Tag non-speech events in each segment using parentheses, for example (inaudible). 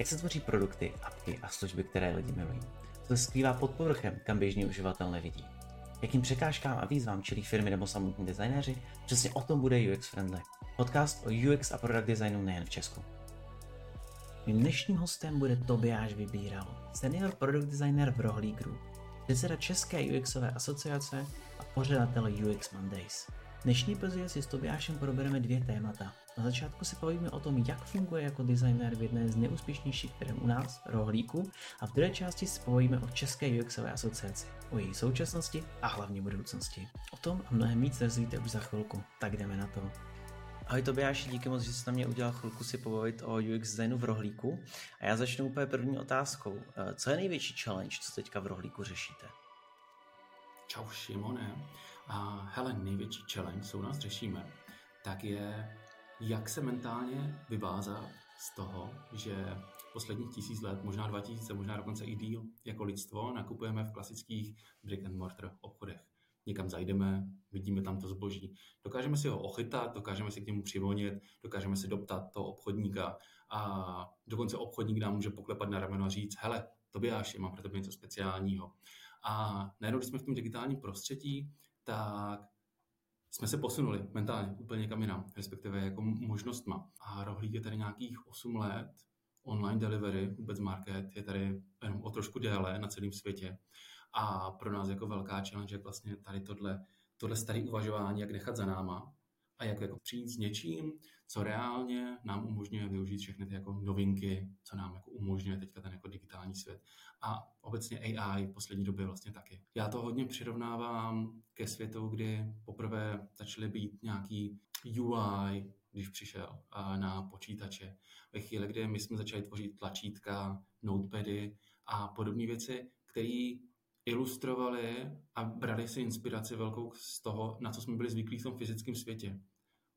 jak se tvoří produkty, apky a služby, které lidi milují. Co se skrývá pod povrchem, kam běžný uživatel nevidí. Jakým překážkám a výzvám čelí firmy nebo samotní designéři, přesně o tom bude UX Friendly. Podcast o UX a product designu nejen v Česku. Mým dnešním hostem bude Tobiáš Vybíral, senior product designer v Rohlí Group, předseda České UXové asociace a pořadatel UX Mondays. Dnešní epizodě si s Tobiášem probereme dvě témata. Na začátku si povíme o tom, jak funguje jako designer v jedné z nejúspěšnějších firm u nás, Rohlíku, a v druhé části si povíme o České UXové asociaci, o její současnosti a hlavně budoucnosti. O tom a mnohem víc dozvíte už za chvilku, tak jdeme na to. Ahoj Tobiáši, díky moc, že jsi na mě udělal chvilku si pobavit o UX designu v Rohlíku. A já začnu úplně první otázkou. Co je největší challenge, co teďka v Rohlíku řešíte? Čau Šimone. A hele, největší challenge, co u nás řešíme, tak je, jak se mentálně vyvázat z toho, že posledních tisíc let, možná 2000, možná dokonce i díl, jako lidstvo nakupujeme v klasických brick and mortar obchodech. Někam zajdeme, vidíme tam to zboží. Dokážeme si ho ochytat, dokážeme si k němu přivonit, dokážeme si doptat toho obchodníka a dokonce obchodník nám může poklepat na rameno a říct, hele, Tobiáši, mám pro tebe něco speciálního. A najednou, když jsme v tom digitálním prostředí, tak jsme se posunuli mentálně úplně někam jinam, respektive jako možnostma. A Rohlík je tady nějakých 8 let, online delivery, vůbec market, je tady jenom o trošku déle na celém světě. A pro nás jako velká challenge, jak vlastně tady tohle, tohle staré uvažování, jak nechat za náma a jak jako přijít s něčím, co reálně nám umožňuje využít všechny ty jako novinky, co nám jako umožňuje teďka ten jako digitální svět. A obecně AI v poslední době vlastně taky. Já to hodně přirovnávám ke světu, kdy poprvé začaly být nějaký UI, když přišel na počítače. Ve chvíli, kdy my jsme začali tvořit tlačítka, notepady a podobné věci, které ilustrovali a brali si inspiraci velkou z toho, na co jsme byli zvyklí v tom fyzickém světě.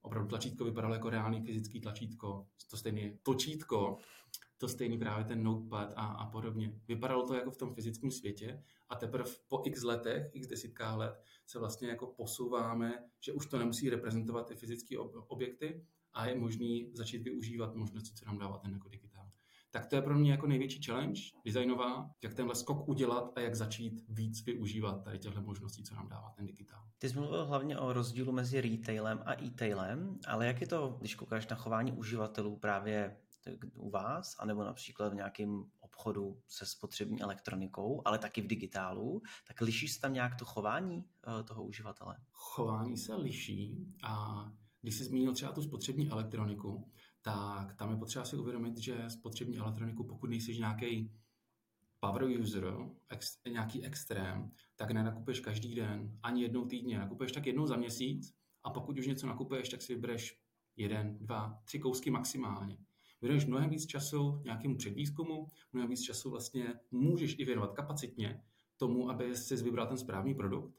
Opravdu tlačítko vypadalo jako reálný fyzický tlačítko, to stejné točítko, to stejný právě ten notepad a, a podobně. Vypadalo to jako v tom fyzickém světě a teprve po x letech, x desítkách let se vlastně jako posouváme, že už to nemusí reprezentovat ty fyzické objekty a je možný začít využívat možnosti, co nám dává ten jako digitál tak to je pro mě jako největší challenge designová, jak tenhle skok udělat a jak začít víc využívat tady těchto možností, co nám dává ten digitál. Ty jsi mluvil hlavně o rozdílu mezi retailem a e-tailem, ale jak je to, když koukáš na chování uživatelů právě u vás, anebo například v nějakém obchodu se spotřební elektronikou, ale taky v digitálu, tak liší se tam nějak to chování eh, toho uživatele? Chování se liší a když jsi zmínil třeba tu spotřební elektroniku, tak tam je potřeba si uvědomit, že spotřební elektroniku, pokud nejsi nějaký power user, ex, nějaký extrém, tak nenakupuješ každý den, ani jednou týdně, nakupuješ tak jednou za měsíc a pokud už něco nakupuješ, tak si vybereš jeden, dva, tři kousky maximálně. Věnuješ mnohem víc času nějakému předvýzkumu, mnohem víc času vlastně můžeš i věnovat kapacitně tomu, aby si vybral ten správný produkt.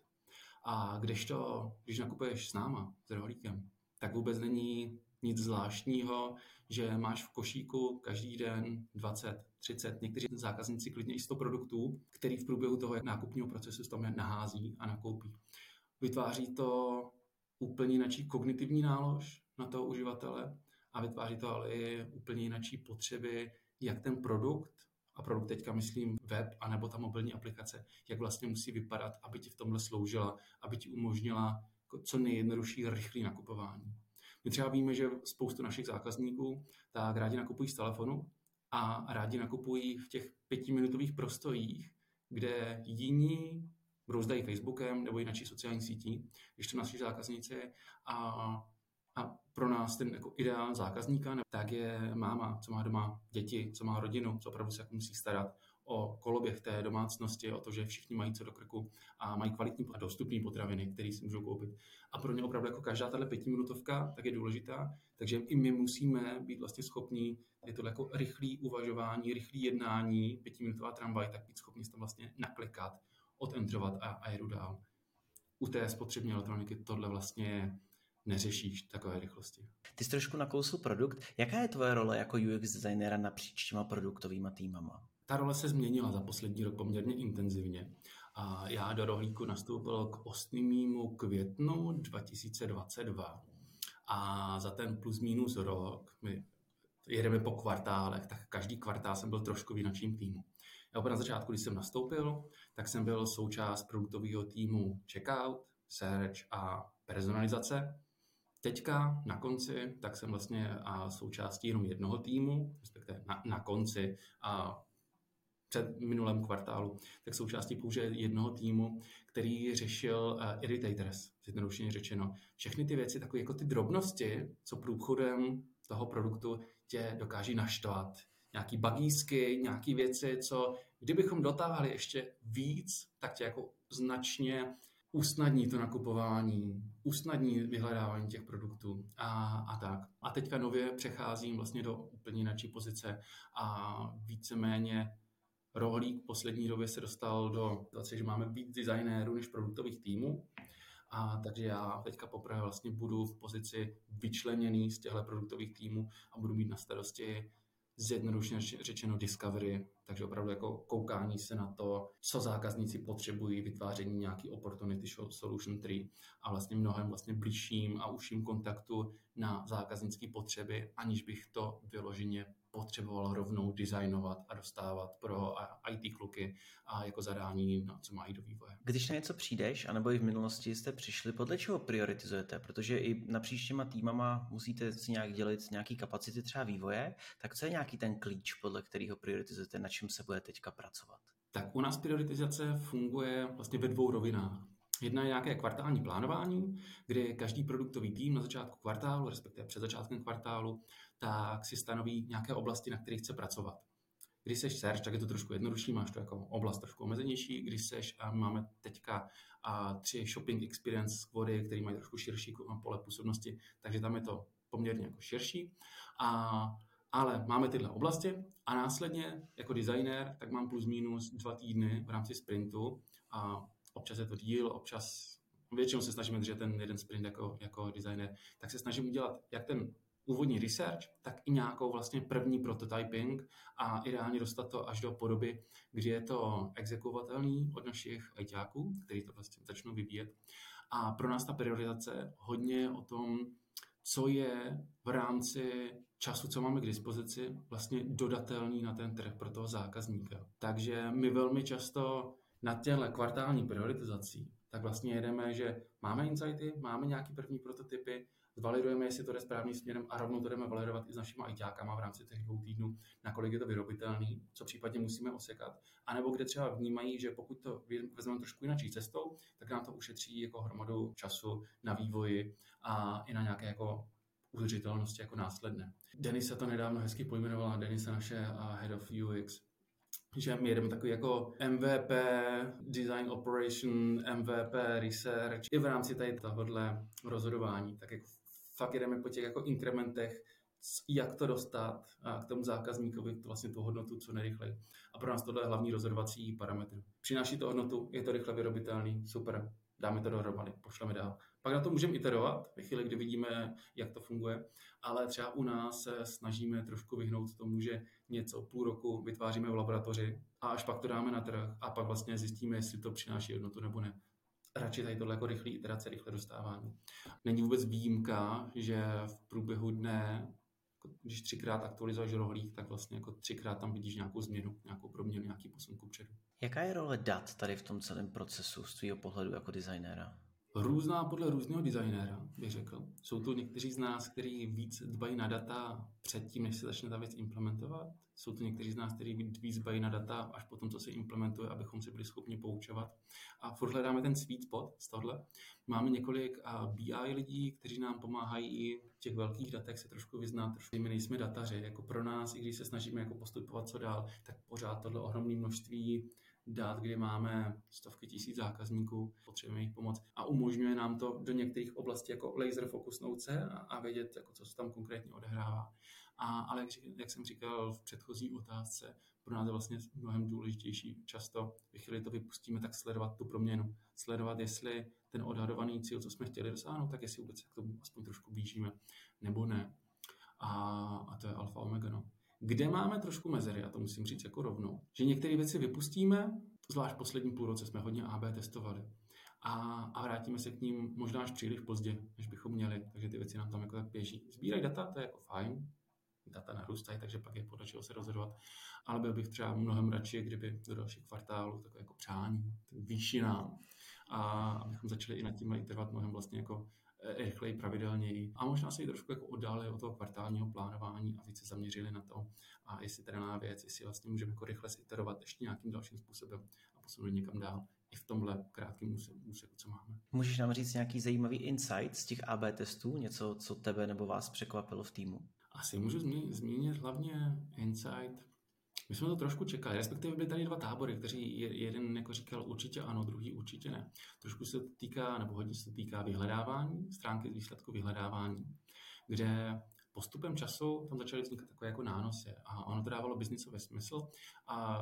A když to, když nakupuješ s náma, s rohlíkem, tak vůbec není nic zvláštního, že máš v košíku každý den 20, 30, někteří zákazníci klidně i 100 produktů, který v průběhu toho nákupního procesu tam nahází a nakoupí. Vytváří to úplně jináčí kognitivní nálož na toho uživatele a vytváří to ale i úplně jináčí potřeby, jak ten produkt, a produkt teďka myslím web anebo ta mobilní aplikace, jak vlastně musí vypadat, aby ti v tomhle sloužila, aby ti umožnila co nejjednodušší rychlé nakupování. My třeba víme, že spoustu našich zákazníků tak rádi nakupují z telefonu a rádi nakupují v těch pětiminutových prostojích, kde jiní brouzdají Facebookem nebo jinak sociální sítí, když to naši zákazníci a, a pro nás ten jako ideál zákazníka, tak je máma, co má doma děti, co má rodinu, co opravdu se jako musí starat o koloběh té domácnosti, o to, že všichni mají co do krku a mají kvalitní a dostupné potraviny, které si můžou koupit. A pro ně opravdu jako každá tahle pětiminutovka tak je důležitá, takže i my musíme být vlastně schopni je to jako rychlý uvažování, rychlý jednání, pětiminutová tramvaj, tak být schopni tam vlastně naklikat, odentrovat a, a jedu dál. U té spotřební elektroniky tohle vlastně neřešíš takové rychlosti. Ty jsi trošku nakousl produkt. Jaká je tvoje role jako UX designera napříč těma produktovými týmama? Ta role se změnila za poslední rok poměrně intenzivně. A já do rohlíku nastoupil k 8. květnu 2022. A za ten plus minus rok mi jedeme po kvartálech, tak každý kvartál jsem byl trošku v jináčím týmu. Já na začátku, když jsem nastoupil, tak jsem byl součást produktového týmu checkout, search a personalizace. Teďka na konci, tak jsem vlastně součástí jenom jednoho týmu, respektive na, na konci a před minulém kvartálu, tak součástí pouze jednoho týmu, který řešil uh, irritators, zjednodušeně řečeno. Všechny ty věci, takové jako ty drobnosti, co průchodem toho produktu tě dokáží naštvat. Nějaký bagísky, nějaké věci, co kdybychom dotáhli ještě víc, tak tě jako značně usnadní to nakupování, usnadní vyhledávání těch produktů a, a tak. A teďka nově přecházím vlastně do úplně jiné pozice a víceméně rohlík v poslední době se dostal do situace, že máme víc designérů než produktových týmů. A takže já teďka poprvé vlastně budu v pozici vyčleněný z těchto produktových týmů a budu mít na starosti zjednodušeně řečeno discovery, takže opravdu jako koukání se na to, co zákazníci potřebují, vytváření nějaký opportunity solution tree a vlastně mnohem vlastně blížším a užším kontaktu na zákaznické potřeby, aniž bych to vyloženě potřeboval rovnou designovat a dostávat pro IT kluky a jako zadání, no, co mají do vývoje. Když na něco přijdeš, anebo i v minulosti jste přišli, podle čeho prioritizujete? Protože i napříč těma týmama musíte si nějak dělit nějaký kapacity třeba vývoje, tak co je nějaký ten klíč, podle kterého prioritizujete, na čem se bude teďka pracovat? Tak u nás prioritizace funguje vlastně ve dvou rovinách. Jedna je nějaké kvartální plánování, kde každý produktový tým na začátku kvartálu, respektive před začátkem kvartálu, tak si stanoví nějaké oblasti, na kterých chce pracovat. Když seš search, tak je to trošku jednodušší, máš to jako oblast trošku omezenější. Když seš, a máme teďka a tři shopping experience squady, které mají trošku širší pole působnosti, takže tam je to poměrně jako širší. A, ale máme tyhle oblasti a následně jako designer, tak mám plus minus dva týdny v rámci sprintu a občas je to díl, občas většinou se snažíme držet ten jeden sprint jako, jako designer, tak se snažím udělat jak ten úvodní research, tak i nějakou vlastně první prototyping a ideálně dostat to až do podoby, kdy je to exekuovatelný od našich ITáků, který to vlastně začnou vyvíjet. A pro nás ta priorizace hodně o tom, co je v rámci času, co máme k dispozici, vlastně dodatelný na ten trh pro toho zákazníka. Takže my velmi často na těchto kvartální prioritizací, tak vlastně jedeme, že máme insighty, máme nějaký první prototypy, zvalidujeme, jestli to jde správným směrem a rovnou to jdeme validovat i s našimi ITákama v rámci těch dvou týdnů, nakolik je to vyrobitelný, co případně musíme osekat. A nebo kde třeba vnímají, že pokud to vezmeme trošku jinak cestou, tak nám to ušetří jako hromadu času na vývoji a i na nějaké jako udržitelnosti jako následné. Denis se to nedávno hezky pojmenovala, Denis je naše head of UX, že my jedeme takový jako MVP, design operation, MVP, research, i v rámci tady tohohle rozhodování, tak jako fakt jedeme po těch jako inkrementech, jak to dostat k tomu zákazníkovi to vlastně tu hodnotu co nejrychleji. A pro nás tohle je hlavní rozhodovací parametr. Přináší to hodnotu, je to rychle vyrobitelný, super, dáme to dohromady, pošleme dál. Pak na to můžeme iterovat ve chvíli, kdy vidíme, jak to funguje, ale třeba u nás se snažíme trošku vyhnout tomu, že něco půl roku vytváříme v laboratoři a až pak to dáme na trh a pak vlastně zjistíme, jestli to přináší hodnotu nebo ne. Radši tady tohle jako rychlý iterace, rychle dostávání. Není vůbec výjimka, že v průběhu dne jako když třikrát aktualizuješ rohlík, tak vlastně jako třikrát tam vidíš nějakou změnu, nějakou proměnu, nějaký posun kupředu. Jaká je role dat tady v tom celém procesu z tvého pohledu jako designéra? Různá podle různého designéra, bych řekl. Jsou tu někteří z nás, kteří víc dbají na data předtím, než se začne ta věc implementovat. Jsou tu někteří z nás, kteří víc dbají na data až potom, co se implementuje, abychom si byli schopni poučovat. A furt hledáme ten sweet spot z tohle. Máme několik BI lidí, kteří nám pomáhají v těch velkých datech se trošku vyznat. Trošku my nejsme dataři. Jako pro nás, i když se snažíme jako postupovat co dál, tak pořád tohle ohromné množství dát, kdy máme stovky tisíc zákazníků, potřebujeme jich pomoc a umožňuje nám to do některých oblastí jako laser fokusnout se a, a vědět, jako co se tam konkrétně odehrává. A, ale jak, jak jsem říkal v předchozí otázce, pro nás je vlastně mnohem důležitější často, ve chvíli to vypustíme, tak sledovat tu proměnu. Sledovat, jestli ten odhadovaný cíl, co jsme chtěli dosáhnout, tak jestli vůbec k tomu aspoň trošku blížíme, nebo ne. A, a to je alfa omega. No kde máme trošku mezery, a to musím říct jako rovnou, že některé věci vypustíme, zvlášť v posledním půl roce jsme hodně AB testovali. A, a vrátíme se k ním možná až příliš pozdě, než bychom měli, takže ty věci nám tam jako tak běží. Sbírají data, to je jako fajn, data narůstají, takže pak je podle čeho se rozhodovat. Ale byl bych třeba mnohem radši, kdyby do dalších kvartálů takové jako přání, výši nám, a abychom začali i nad tím iterovat mnohem vlastně jako rychleji, pravidelněji a možná se i trošku jako oddálili od toho kvartálního plánování a více se zaměřili na to, a jestli teda na věc, jestli vlastně můžeme jako rychle iterovat ještě nějakým dalším způsobem a posunout někam dál i v tomhle krátkém úseku, co máme. Můžeš nám říct nějaký zajímavý insight z těch AB testů, něco, co tebe nebo vás překvapilo v týmu? Asi můžu zmínit hlavně insight. My jsme to trošku čekali, respektive byly tady dva tábory, kteří jeden jako říkal určitě ano, druhý určitě ne. Trošku se to týká, nebo hodně se to týká vyhledávání, stránky z výsledku vyhledávání, kde postupem času tam začaly vznikat takové jako nánosy a ono to dávalo biznisový smysl a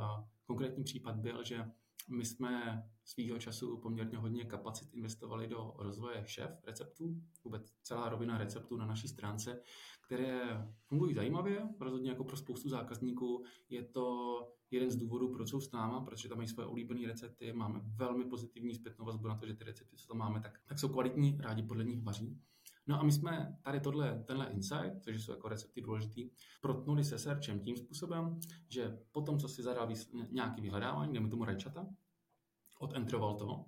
konkrétní případ byl, že my jsme svýho času poměrně hodně kapacit investovali do rozvoje šéf receptů, vůbec celá rovina receptů na naší stránce, které fungují zajímavě, rozhodně jako pro spoustu zákazníků. Je to jeden z důvodů, proč jsou s náma, protože tam mají své oblíbené recepty, máme velmi pozitivní zpětnou vazbu na to, že ty recepty, co tam máme, tak, tak jsou kvalitní, rádi podle nich vaří. No a my jsme tady tohle, tenhle insight, což jsou jako recepty důležitý, protnuli se searchem tím způsobem, že potom, co si zadal nějaký vyhledávání, dejme tomu rajčata, odentroval to,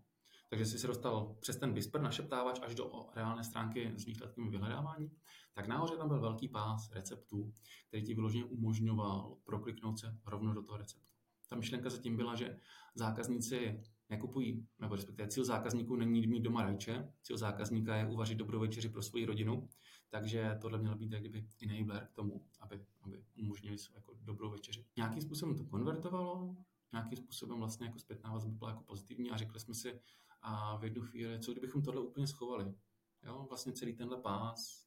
takže jsi se dostal přes ten Whisper našeptávač až do reálné stránky s výsledkem vyhledávání, tak nahoře tam byl velký pás receptů, který ti vyloženě umožňoval prokliknout se rovno do toho receptu. Ta myšlenka zatím byla, že zákazníci nekupují, nebo respektive cíl zákazníků není mít doma rajče, cíl zákazníka je uvařit dobrou večeři pro svoji rodinu, takže tohle mělo být jak kdyby enabler k tomu, aby, aby umožnili jako dobrou večeři. Nějakým způsobem to konvertovalo, nějakým způsobem vlastně jako zpětná vazba byla jako pozitivní a řekli jsme si a v jednu chvíli, co kdybychom tohle úplně schovali. Jo, vlastně celý tenhle pás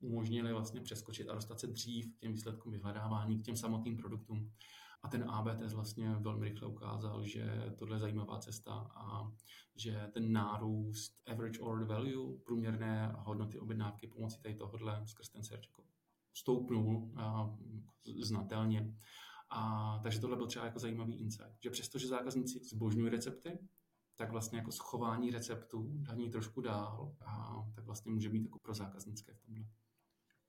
umožnili vlastně přeskočit a dostat se dřív k těm výsledkům vyhledávání, k těm samotným produktům. A ten AB vlastně velmi rychle ukázal, že tohle je zajímavá cesta a že ten nárůst average order value, průměrné hodnoty objednávky pomocí tady tohohle skrz ten search jako stoupnul znatelně. A, takže tohle byl třeba jako zajímavý insight, že přestože zákazníci zbožňují recepty, tak vlastně jako schování receptů daní trošku dál a tak vlastně může být jako pro zákaznické v tomhle.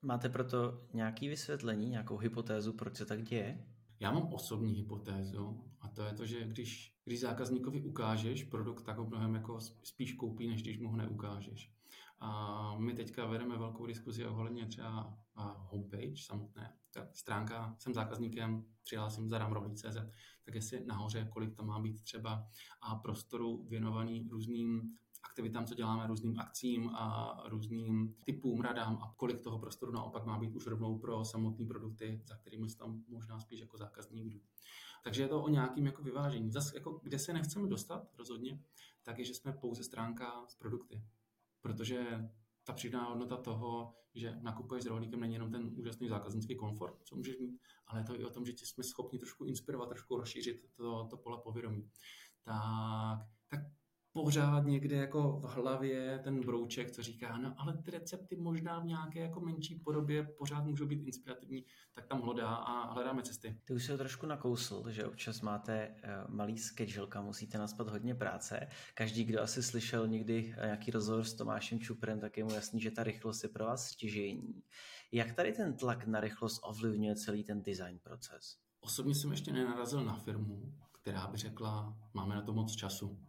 Máte proto nějaké vysvětlení, nějakou hypotézu, proč se tak děje? Já mám osobní hypotézu a to je to, že když, když zákazníkovi ukážeš produkt, tak ho mnohem jako spíš koupí, než když mu ho neukážeš. A my teďka vedeme velkou diskuzi ohledně třeba homepage samotné. Ta stránka, jsem zákazníkem, přihlásím, zadám rohlí.cz, tak jestli nahoře, kolik tam má být třeba a prostoru věnovaný různým aktivitám, co děláme, různým akcím a různým typům, radám a kolik toho prostoru naopak má být už rovnou pro samotné produkty, za kterými se tam možná spíš jako zákazník jdu. Takže je to o nějakým jako vyvážení. Zase, jako, kde se nechceme dostat rozhodně, tak je, že jsme pouze stránka s produkty. Protože ta přidaná hodnota toho, že nakupuješ s rohlíkem, není jenom ten úžasný zákaznický komfort, co můžeš mít, ale je to i o tom, že jsme schopni trošku inspirovat, trošku rozšířit to, to pole povědomí. Tak, tak pořád někde jako v hlavě ten brouček, co říká, no ale ty recepty možná v nějaké jako menší podobě pořád můžou být inspirativní, tak tam hlodá a hledáme cesty. Ty už se trošku nakousl, že občas máte eh, malý schedule, kam musíte naspat hodně práce. Každý, kdo asi slyšel někdy eh, nějaký rozhovor s Tomášem Čuprem, tak je mu jasný, že ta rychlost je pro vás stěžení. Jak tady ten tlak na rychlost ovlivňuje celý ten design proces? Osobně jsem ještě nenarazil na firmu, která by řekla, máme na to moc času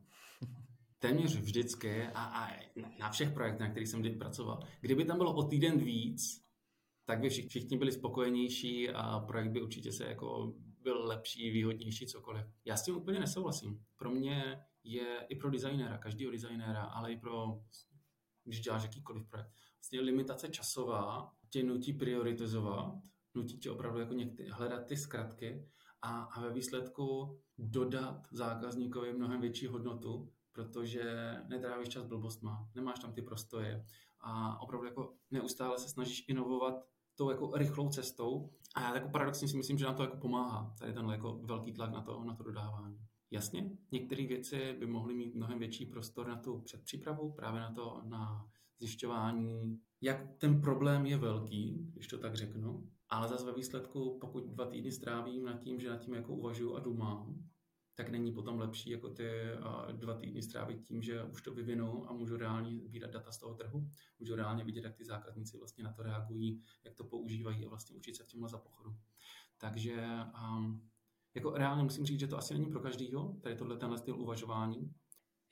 téměř vždycky a, a na všech projektech, na kterých jsem kdy pracoval, kdyby tam bylo o týden víc, tak by všichni, byli spokojenější a projekt by určitě se jako byl lepší, výhodnější, cokoliv. Já s tím úplně nesouhlasím. Pro mě je i pro designéra, každého designéra, ale i pro, když děláš jakýkoliv projekt, vlastně limitace časová tě nutí prioritizovat, nutí tě opravdu jako některý, hledat ty zkratky a, a ve výsledku dodat zákazníkovi mnohem větší hodnotu, protože netrávíš čas blbostma, nemáš tam ty prostoje a opravdu jako neustále se snažíš inovovat tou jako rychlou cestou a já jako paradoxně si myslím, že nám to jako pomáhá, tady tenhle jako velký tlak na to, na to dodávání. Jasně, některé věci by mohly mít mnohem větší prostor na tu předpřípravu, právě na to, na zjišťování, jak ten problém je velký, když to tak řeknu, ale zase ve výsledku, pokud dva týdny strávím nad tím, že nad tím jako uvažuji a dumám, tak není potom lepší jako ty dva týdny strávit tím, že už to vyvinu a můžu reálně sbírat data z toho trhu, můžu reálně vidět, jak ty zákazníci vlastně na to reagují, jak to používají a vlastně učit se v za pochodu. Takže jako reálně musím říct, že to asi není pro každýho, tady tohle tenhle styl uvažování.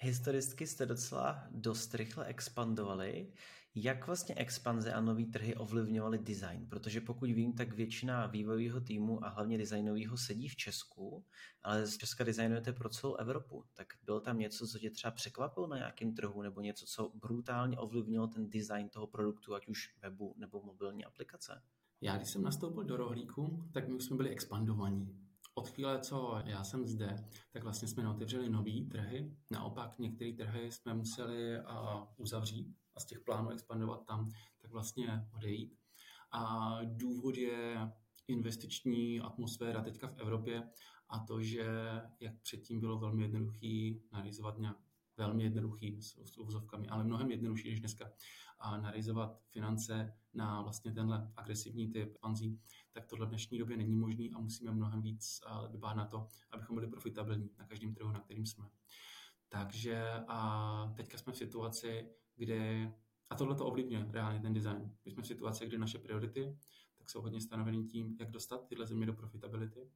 Historicky jste docela dost rychle expandovali. Jak vlastně expanze a nový trhy ovlivňovaly design? Protože pokud vím, tak většina vývojového týmu a hlavně designového sedí v Česku, ale z Česka designujete pro celou Evropu. Tak bylo tam něco, co tě třeba překvapilo na nějakém trhu, nebo něco, co brutálně ovlivnilo ten design toho produktu, ať už webu nebo mobilní aplikace? Já, když jsem nastoupil do rohlíku, tak my už jsme byli expandovaní. Od chvíle, co já jsem zde, tak vlastně jsme neotevřeli nové trhy. Naopak některé trhy jsme museli uzavřít a z těch plánů expandovat tam, tak vlastně odejít. A důvod je investiční atmosféra teďka v Evropě a to, že jak předtím bylo velmi jednoduchý narizovat nějak velmi jednoduchý s, s uvozovkami, ale mnohem jednodušší než dneska a narizovat finance na vlastně tenhle agresivní typ panzí, tak tohle v dnešní době není možný a musíme mnohem víc dbát na to, abychom byli profitabilní na každém trhu, na kterým jsme. Takže a teďka jsme v situaci, kde, a tohle to ovlivňuje reálně ten design. My jsme v situaci, kdy naše priority tak jsou hodně stanoveny tím, jak dostat tyhle země do profitability.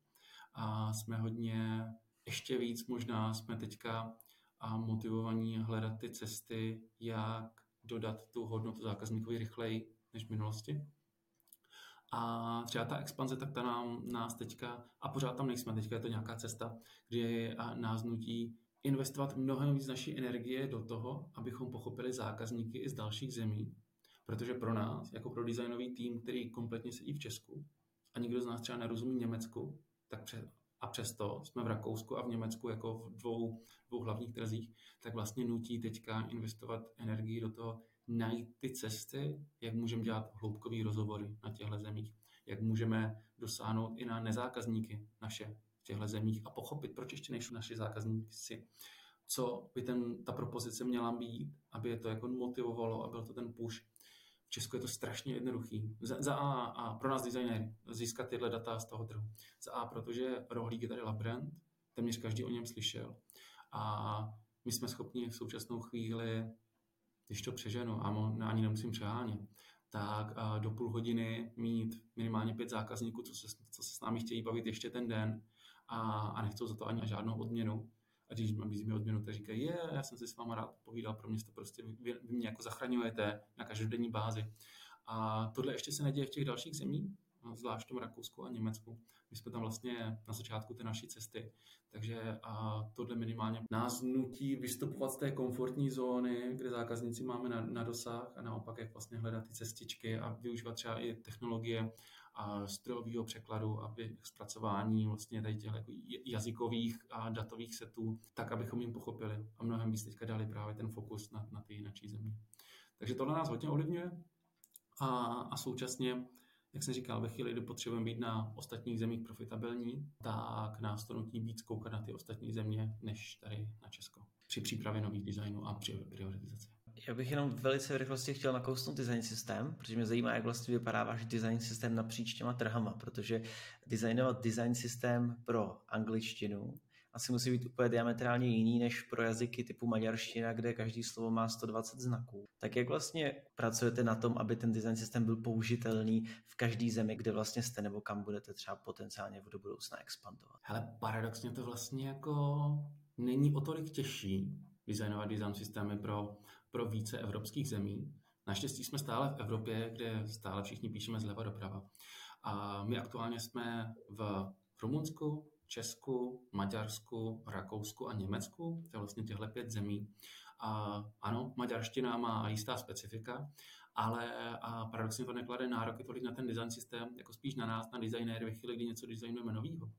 A jsme hodně, ještě víc možná jsme teďka a motivovaní hledat ty cesty, jak dodat tu hodnotu zákazníkovi rychleji než v minulosti. A třeba ta expanze, tak ta nám, nás teďka, a pořád tam nejsme, teďka je to nějaká cesta, kdy nás nutí investovat mnohem víc naší energie do toho, abychom pochopili zákazníky i z dalších zemí. Protože pro nás, jako pro designový tým, který kompletně sedí v Česku a nikdo z nás třeba nerozumí Německu, tak a přesto jsme v Rakousku a v Německu jako v dvou, dvou hlavních trzích, tak vlastně nutí teďka investovat energii do toho, najít ty cesty, jak můžeme dělat hloubkový rozhovory na těchto zemích, jak můžeme dosáhnout i na nezákazníky naše v těchto zemích a pochopit, proč ještě nejsou naši zákazníci, co by ten, ta propozice měla být, aby je to jako motivovalo a byl to ten push, v Česku je to strašně jednoduchý. Za, za A, a pro nás designéry získat tyhle data z toho trhu. Za A, protože rohlík je tady brand, téměř každý o něm slyšel. A my jsme schopni v současnou chvíli, když to přeženu, a ani nemusím přehánět, tak do půl hodiny mít minimálně pět zákazníků, co se, co se s námi chtějí bavit ještě ten den a, a nechcou za to ani žádnou odměnu a když nabízíme odměnu, tak říkají, je, já jsem si s váma rád povídal, pro mě to prostě, vy, vy mě jako zachraňujete na každodenní bázi. A tohle ještě se neděje v těch dalších zemích, zvlášť v tom Rakousku a Německu. My jsme tam vlastně na začátku té naší cesty, takže a tohle minimálně nás nutí vystupovat z té komfortní zóny, kde zákazníci máme na, na dosah a naopak jak vlastně hledat ty cestičky a využívat třeba i technologie a strojového překladu a zpracování vlastně tady těch jako jazykových a datových setů, tak abychom jim pochopili a mnohem víc teďka dali právě ten fokus na, na ty jináčí země. Takže tohle nás hodně ovlivňuje a, a současně jak jsem říkal, ve chvíli, kdy potřebujeme být na ostatních zemích profitabilní, tak nás to nutí víc koukat na ty ostatní země, než tady na Česko. Při přípravě nových designů a při prioritizaci. Já bych jenom velice v rychlosti chtěl nakousnout design systém, protože mě zajímá, jak vlastně vypadá váš design systém napříč těma trhama, protože designovat design systém pro angličtinu asi musí být úplně diametrálně jiný než pro jazyky typu maďarština, kde každý slovo má 120 znaků. Tak jak vlastně pracujete na tom, aby ten design systém byl použitelný v každé zemi, kde vlastně jste nebo kam budete třeba potenciálně do budoucna expandovat? Hele, paradoxně to vlastně jako není o tolik těžší designovat design systémy pro, pro více evropských zemí. Naštěstí jsme stále v Evropě, kde stále všichni píšeme zleva doprava. A my aktuálně jsme v Rumunsku, Česku, Maďarsku, Rakousku a Německu. To je vlastně těchto pět zemí. A ano, maďarština má jistá specifika, ale a paradoxně to neklade nároky tolik na ten design systém, jako spíš na nás, na designéry, ve chvíli, kdy něco designujeme novýho.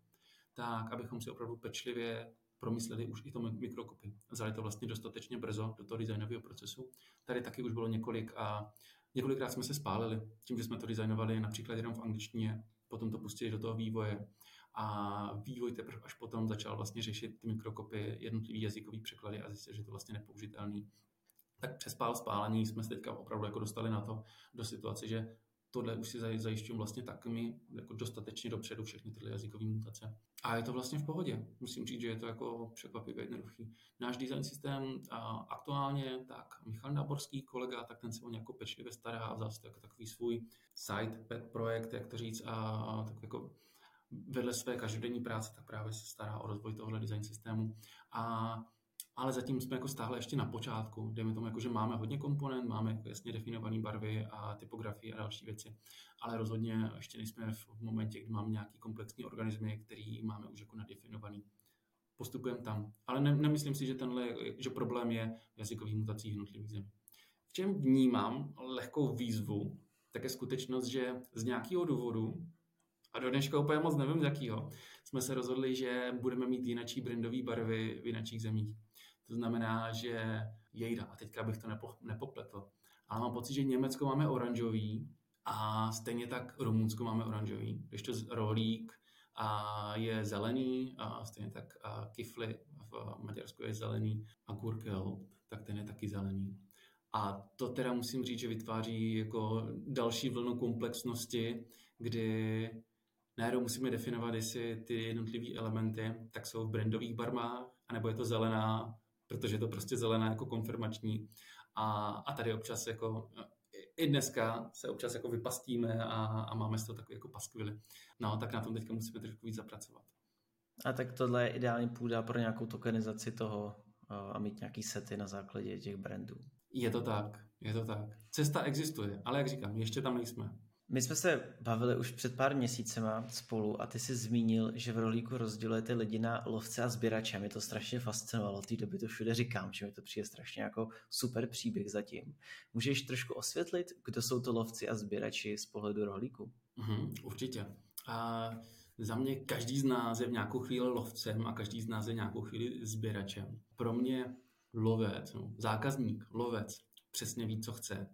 Tak, abychom si opravdu pečlivě promysleli už i to mikrokopy. Vzali to vlastně dostatečně brzo do toho designového procesu. Tady taky už bylo několik a několikrát jsme se spálili tím, že jsme to designovali například jenom v angličtině, potom to pustili do toho vývoje a vývoj teprve až potom začal vlastně řešit ty mikrokopy, jednotlivý jazykový překlady a zjistil, že to vlastně nepoužitelný. Tak přes pál spálení jsme se teďka opravdu jako dostali na to, do situace, že tohle už si zajišťují vlastně tak my jako dostatečně dopředu všechny tyhle jazykové mutace. A je to vlastně v pohodě. Musím říct, že je to jako překvapivě jednoduchý. Náš design systém a aktuálně, tak Michal Náborský, kolega, tak ten se o ně jako pečlivě stará a vzal jako takový svůj site, pet projekt, jak to říct, a tak jako vedle své každodenní práce, tak právě se stará o rozvoj tohohle design systému. A ale zatím jsme jako stále ještě na počátku. Dejme tomu, jako, že máme hodně komponent, máme jako jasně definované barvy a typografii a další věci, ale rozhodně ještě nejsme v momentě, kdy máme nějaký komplexní organismy, který máme už jako nadefinovaný. Postupujeme tam. Ale ne, nemyslím si, že tenhle, že problém je v jazykových mutacích jednotlivých zemí. V čem vnímám lehkou výzvu, tak je skutečnost, že z nějakého důvodu, a do dneška úplně moc nevím z jakého, jsme se rozhodli, že budeme mít jinačí brandové barvy v jinačích zemích. To znamená, že jejda, a teďka bych to nepo, nepopletl, ale mám pocit, že Německo máme oranžový a stejně tak Rumunsko máme oranžový, když to rohlík a je zelený a stejně tak a kifly v Maďarsku je zelený a gurkel, tak ten je taky zelený. A to teda musím říct, že vytváří jako další vlnu komplexnosti, kdy najednou musíme definovat, jestli ty jednotlivé elementy tak jsou v brandových barvách, anebo je to zelená protože je to prostě zelená jako konfirmační. A, a tady občas jako i dneska se občas jako vypastíme a, a máme z toho takový jako paskvily. No, tak na tom teďka musíme trošku víc zapracovat. A tak tohle je ideální půda pro nějakou tokenizaci toho a mít nějaký sety na základě těch brandů. Je to tak, je to tak. Cesta existuje, ale jak říkám, ještě tam nejsme. My jsme se bavili už před pár měsícema spolu a ty jsi zmínil, že v rolíku rozdělujete lidi na lovce a sběrače. Mě to strašně fascinovalo, od té doby to všude říkám, že mi to přijde strašně jako super příběh zatím. Můžeš trošku osvětlit, kdo jsou to lovci a sběrači z pohledu rohlíku? Mm, určitě. A za mě každý z nás je v nějakou chvíli lovcem a každý z nás je v nějakou chvíli sběračem. Pro mě lovec, no, zákazník, lovec, přesně ví, co chce,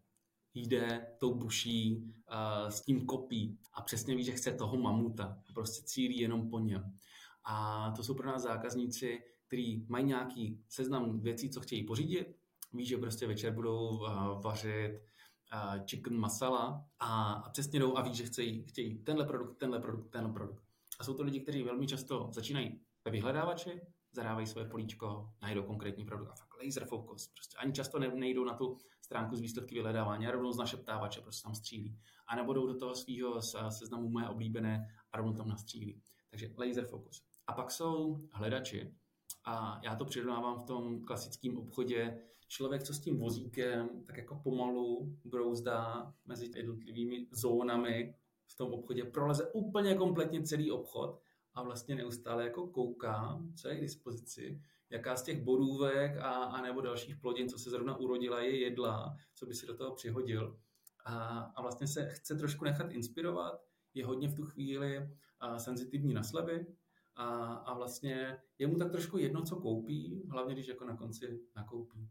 jde tou buší uh, s tím kopí a přesně ví, že chce toho mamuta. Prostě cílí jenom po něm. A to jsou pro nás zákazníci, kteří mají nějaký seznam věcí, co chtějí pořídit. Ví, že prostě večer budou uh, vařit uh, chicken masala a, a přesně jdou a ví, že chtějí, chtějí tenhle produkt, tenhle produkt, tenhle produkt. A jsou to lidi, kteří velmi často začínají ve vyhledávači, zadávají své políčko, najdou konkrétní produkt a fakt laser focus. Prostě ani často nejdou na tu stránku z výsledky vyhledávání a rovnou z našeptávače prostě tam střílí. A nebo jdou do toho svého seznamu moje oblíbené a rovnou tam nastřílí. Takže laser focus. A pak jsou hledači. A já to přirovnávám v tom klasickém obchodě. Člověk, co s tím vozíkem, tak jako pomalu brouzdá mezi jednotlivými zónami v tom obchodě, proleze úplně kompletně celý obchod a vlastně neustále jako kouká, co je k dispozici, jaká z těch borůvek a, a nebo dalších plodin, co se zrovna urodila, je jedla, co by si do toho přihodil. A, a vlastně se chce trošku nechat inspirovat, je hodně v tu chvíli a, senzitivní na slevy a, a vlastně je mu tak trošku jedno, co koupí, hlavně když jako na konci nakoupí.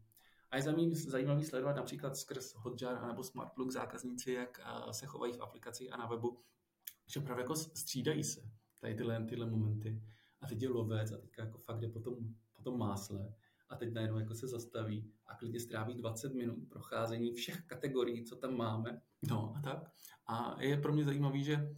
A je zajímavý sledovat například skrz Hotjar nebo SmartLook zákazníci, jak se chovají v aplikaci a na webu, že opravdu jako střídají se tady tyhle, tyhle momenty. A teď je lovec a teďka jako fakt jde po tom, po tom másle a teď najednou jako se zastaví a klidně stráví 20 minut procházení všech kategorií, co tam máme. No a tak. A je pro mě zajímavý, že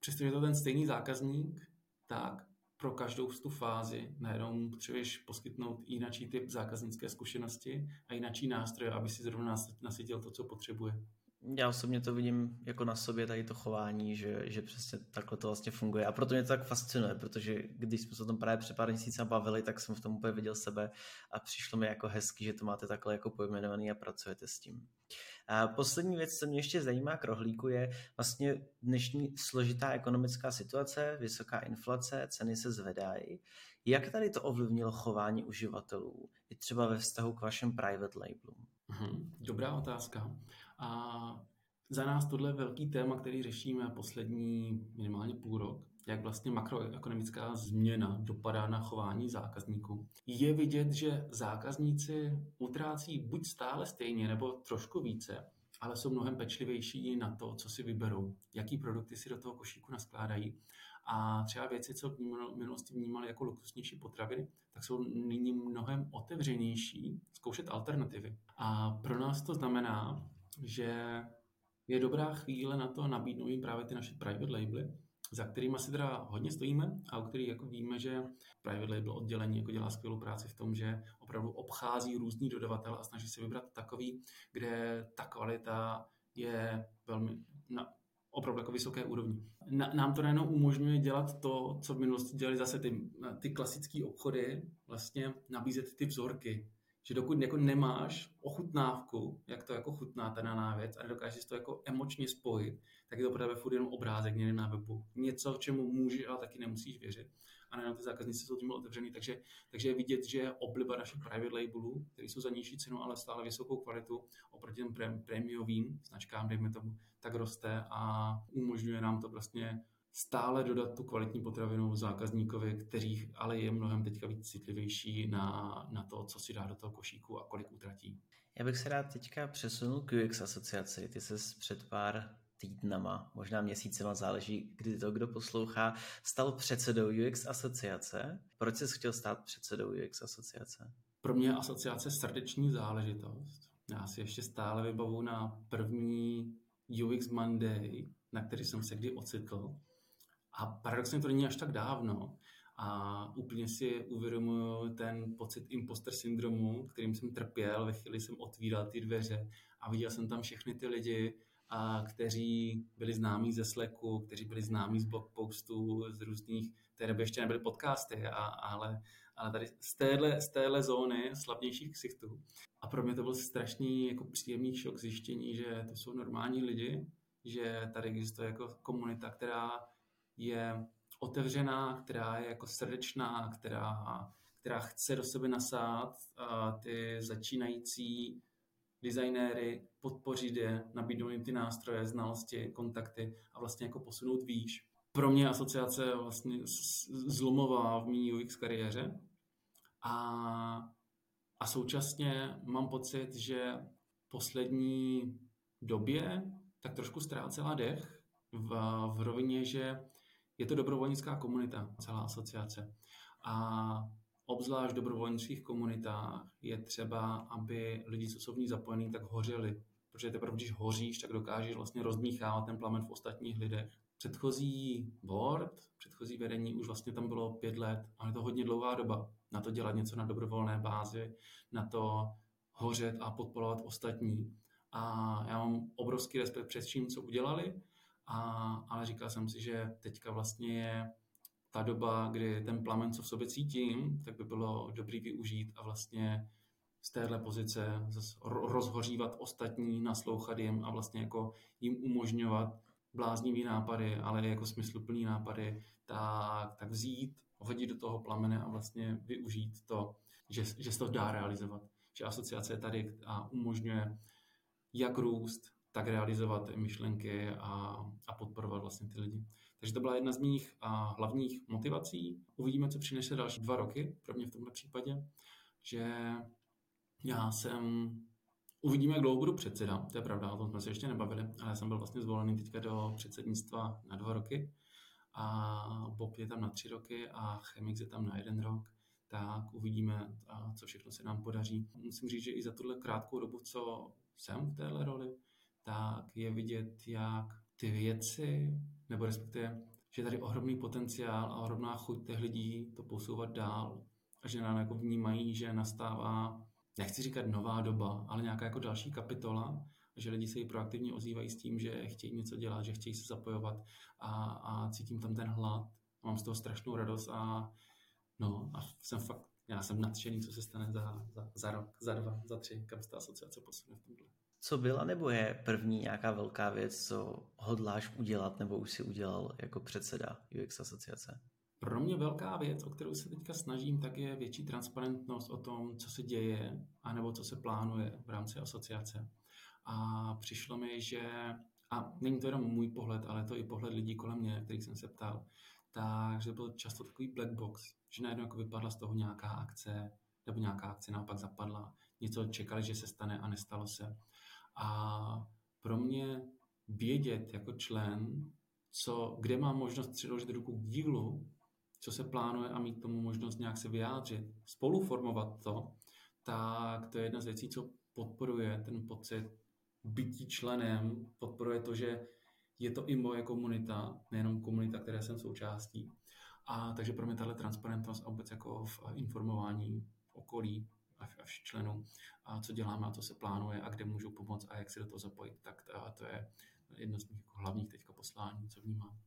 přestože je to ten stejný zákazník, tak pro každou z tu fázi najednou potřebuješ poskytnout jináčí typ zákaznické zkušenosti a jináčí nástroje, aby si zrovna nasytil to, co potřebuje já osobně to vidím jako na sobě tady to chování, že, že přesně takhle to vlastně funguje. A proto mě to tak fascinuje, protože když jsme se o tom právě před pár měsíci bavili, tak jsem v tom úplně viděl sebe a přišlo mi jako hezky, že to máte takhle jako pojmenovaný a pracujete s tím. A poslední věc, co mě ještě zajímá k rohlíku, je vlastně dnešní složitá ekonomická situace, vysoká inflace, ceny se zvedají. Jak tady to ovlivnilo chování uživatelů, i třeba ve vztahu k vašim private labelům? Mhm, dobrá otázka. A za nás tohle je velký téma, který řešíme poslední minimálně půl rok, jak vlastně makroekonomická změna dopadá na chování zákazníků. Je vidět, že zákazníci utrácí buď stále stejně nebo trošku více, ale jsou mnohem pečlivější na to, co si vyberou, jaký produkty si do toho košíku naskládají. A třeba věci, co v minulosti vnímali jako luxusnější potraviny, tak jsou nyní mnohem otevřenější zkoušet alternativy. A pro nás to znamená, že je dobrá chvíle na to nabídnout jim právě ty naše private labely, za kterými si teda hodně stojíme a o kterých jako víme, že private label oddělení jako dělá skvělou práci v tom, že opravdu obchází různý dodavatel a snaží se vybrat takový, kde ta kvalita je velmi na opravdu jako vysoké úrovni. Nám to najednou umožňuje dělat to, co v minulosti dělali zase ty, ty klasické obchody, vlastně nabízet ty vzorky, že dokud jako nemáš ochutnávku, jak to jako chutná ta daná věc a nedokážeš to jako emočně spojit, tak je to pro tebe furt jenom obrázek někde na webu. Něco, čemu můžeš, ale taky nemusíš věřit. A nejenom ty zákazníci jsou tím otevřený, takže, takže je vidět, že obliba našich private labelů, které jsou za nižší cenu, ale stále vysokou kvalitu, oproti těm prémiovým značkám, dejme tomu, tak roste a umožňuje nám to vlastně stále dodat tu kvalitní potravinu zákazníkovi, který ale je mnohem teďka víc citlivější na, na to, co si dá do toho košíku a kolik utratí. Já bych se rád teďka přesunul k UX asociaci. Ty se před pár týdnama, možná měsícema, záleží, kdy to kdo poslouchá, stal předsedou UX asociace. Proč jsi chtěl stát předsedou UX asociace? Pro mě je asociace srdeční záležitost. Já si ještě stále vybavu na první UX Monday, na který jsem se kdy ocitl. A paradoxně to není až tak dávno. A úplně si uvědomuji ten pocit imposter syndromu, kterým jsem trpěl ve chvíli jsem otvíral ty dveře a viděl jsem tam všechny ty lidi, a kteří byli známí ze Slacku, kteří byli známí z blogpostů, z různých, té doby ještě nebyly podcasty, a, ale, ale tady z téhle, z téhle zóny slavnějších ksichtů. A pro mě to byl strašný jako příjemný šok zjištění, že to jsou normální lidi, že tady existuje jako komunita, která je otevřená, která je jako srdečná, která, která chce do sebe nasát ty začínající designéry, podpořit je, nabídnout jim ty nástroje, znalosti, kontakty a vlastně jako posunout výš. Pro mě asociace vlastně zlomová v mý UX kariéře a, a současně mám pocit, že poslední době tak trošku ztrácela dech v, v rovině, že je to dobrovolnická komunita, celá asociace. A obzvlášť v dobrovolnických komunitách je třeba, aby lidi, co jsou v ní zapojení, tak hořeli. Protože teprve, když hoříš, tak dokážeš vlastně rozdmíchávat ten plamen v ostatních lidech. Předchozí board, předchozí vedení už vlastně tam bylo pět let, ale je to hodně dlouhá doba na to dělat něco na dobrovolné bázi, na to hořet a podporovat ostatní. A já mám obrovský respekt před čím, co udělali, a, ale říkal jsem si, že teďka vlastně je ta doba, kdy ten plamen, co v sobě cítím, tak by bylo dobrý využít a vlastně z téhle pozice rozhořívat ostatní, naslouchat jim a vlastně jako jim umožňovat bláznivý nápady, ale jako smysluplný nápady, tak, tak vzít, hodit do toho plamene a vlastně využít to, že, že se to dá realizovat. Že asociace je tady a umožňuje jak růst, tak realizovat myšlenky a, a podporovat vlastně ty lidi. Takže to byla jedna z mých a, hlavních motivací. Uvidíme, co přinese další dva roky pro mě v tomto případě, že já jsem Uvidíme, jak dlouho budu předseda, to je pravda, o tom jsme se ještě nebavili, ale já jsem byl vlastně zvolený teďka do předsednictva na dva roky a Bob je tam na tři roky a Chemix je tam na jeden rok, tak uvidíme, co všechno se nám podaří. Musím říct, že i za tuhle krátkou dobu, co jsem v téhle roli, tak je vidět, jak ty věci, nebo respektive, že je tady ohromný potenciál a ohromná chuť těch lidí to posouvat dál a že nám jako vnímají, že nastává, nechci říkat nová doba, ale nějaká jako další kapitola, že lidi se jí proaktivně ozývají s tím, že chtějí něco dělat, že chtějí se zapojovat a, a cítím tam ten hlad. Mám z toho strašnou radost a no a jsem fakt, já jsem nadšený, co se stane za, za, za rok, za dva, za tři, kam se ta asociace posune v tomhle. Co byla nebo je první nějaká velká věc, co hodláš udělat nebo už si udělal jako předseda UX asociace? Pro mě velká věc, o kterou se teďka snažím, tak je větší transparentnost o tom, co se děje, anebo co se plánuje v rámci asociace. A přišlo mi, že, a není to jenom můj pohled, ale to i pohled lidí kolem mě, kterých jsem se ptal, takže byl často takový black box, že najednou jako vypadla z toho nějaká akce, nebo nějaká akce naopak zapadla, něco čekali, že se stane a nestalo se. A pro mě vědět jako člen, co, kde mám možnost přiložit ruku k dílu, co se plánuje a mít tomu možnost nějak se vyjádřit, spoluformovat to, tak to je jedna z věcí, co podporuje ten pocit bytí členem podporuje to, že je to i moje komunita, nejenom komunita, které jsem součástí. A takže pro mě tahle transparentnost a vůbec jako v informování okolí a členů, a co děláme a co se plánuje a kde můžu pomoct a jak se do toho zapojit, tak to je jedno z mých jako hlavních teďka poslání, co vnímám.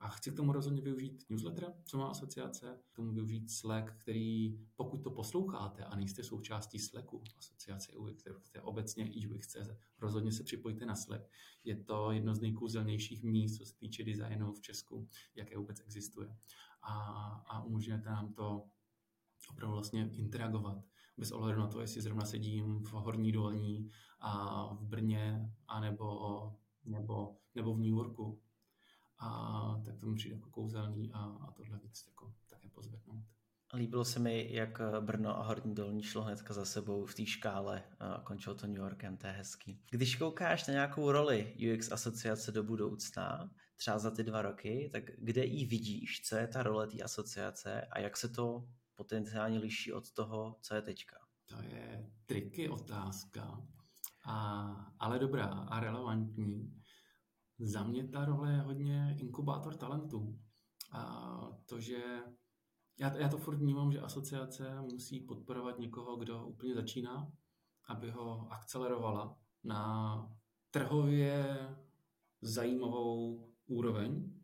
A chci k tomu rozhodně využít newsletter, co má asociace, k tomu využít Slack, který, pokud to posloucháte a nejste součástí Slacku, asociace UX, které obecně UX, rozhodně se připojte na Slack. Je to jedno z nejkouzelnějších míst, co se týče designu v Česku, jaké vůbec existuje. A, a umožňujete nám to opravdu vlastně interagovat bez ohledu na to, jestli zrovna sedím v Horní dolní a v Brně, anebo, nebo, nebo v New Yorku a tak to mi přijde jako kouzelný a, a tohle víc jako také pozvednout. Líbilo se mi, jak Brno a Horní Dolní šlo hnedka za sebou v té škále a končilo to New Yorkem, to je hezký. Když koukáš na nějakou roli UX asociace do budoucna, třeba za ty dva roky, tak kde ji vidíš, co je ta role té asociace a jak se to potenciálně liší od toho, co je teďka? To je triky otázka, a, ale dobrá a relevantní. Za mě ta role je hodně inkubátor talentů. A to, že já, já to furt vnímám, že asociace musí podporovat někoho, kdo úplně začíná, aby ho akcelerovala na trhově zajímavou úroveň,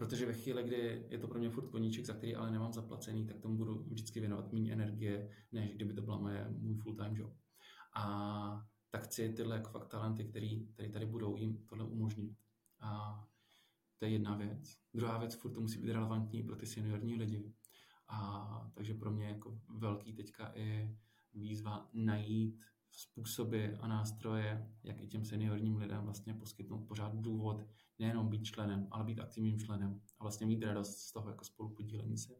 protože ve chvíli, kdy je to pro mě furt koníček, za který ale nemám zaplacený, tak tomu budu vždycky věnovat méně energie, než kdyby to byla moje, můj full-time job. A tak chci tyhle jako fakt talenty, který, který tady budou, jim tohle umožnit. A to je jedna věc. Druhá věc, furt to musí být relevantní pro ty seniorní lidi. A takže pro mě jako velký teďka je výzva najít způsoby a nástroje, jak i těm seniorním lidem vlastně poskytnout pořád důvod nejenom být členem, ale být aktivním členem a vlastně mít radost z toho jako spolupodílení se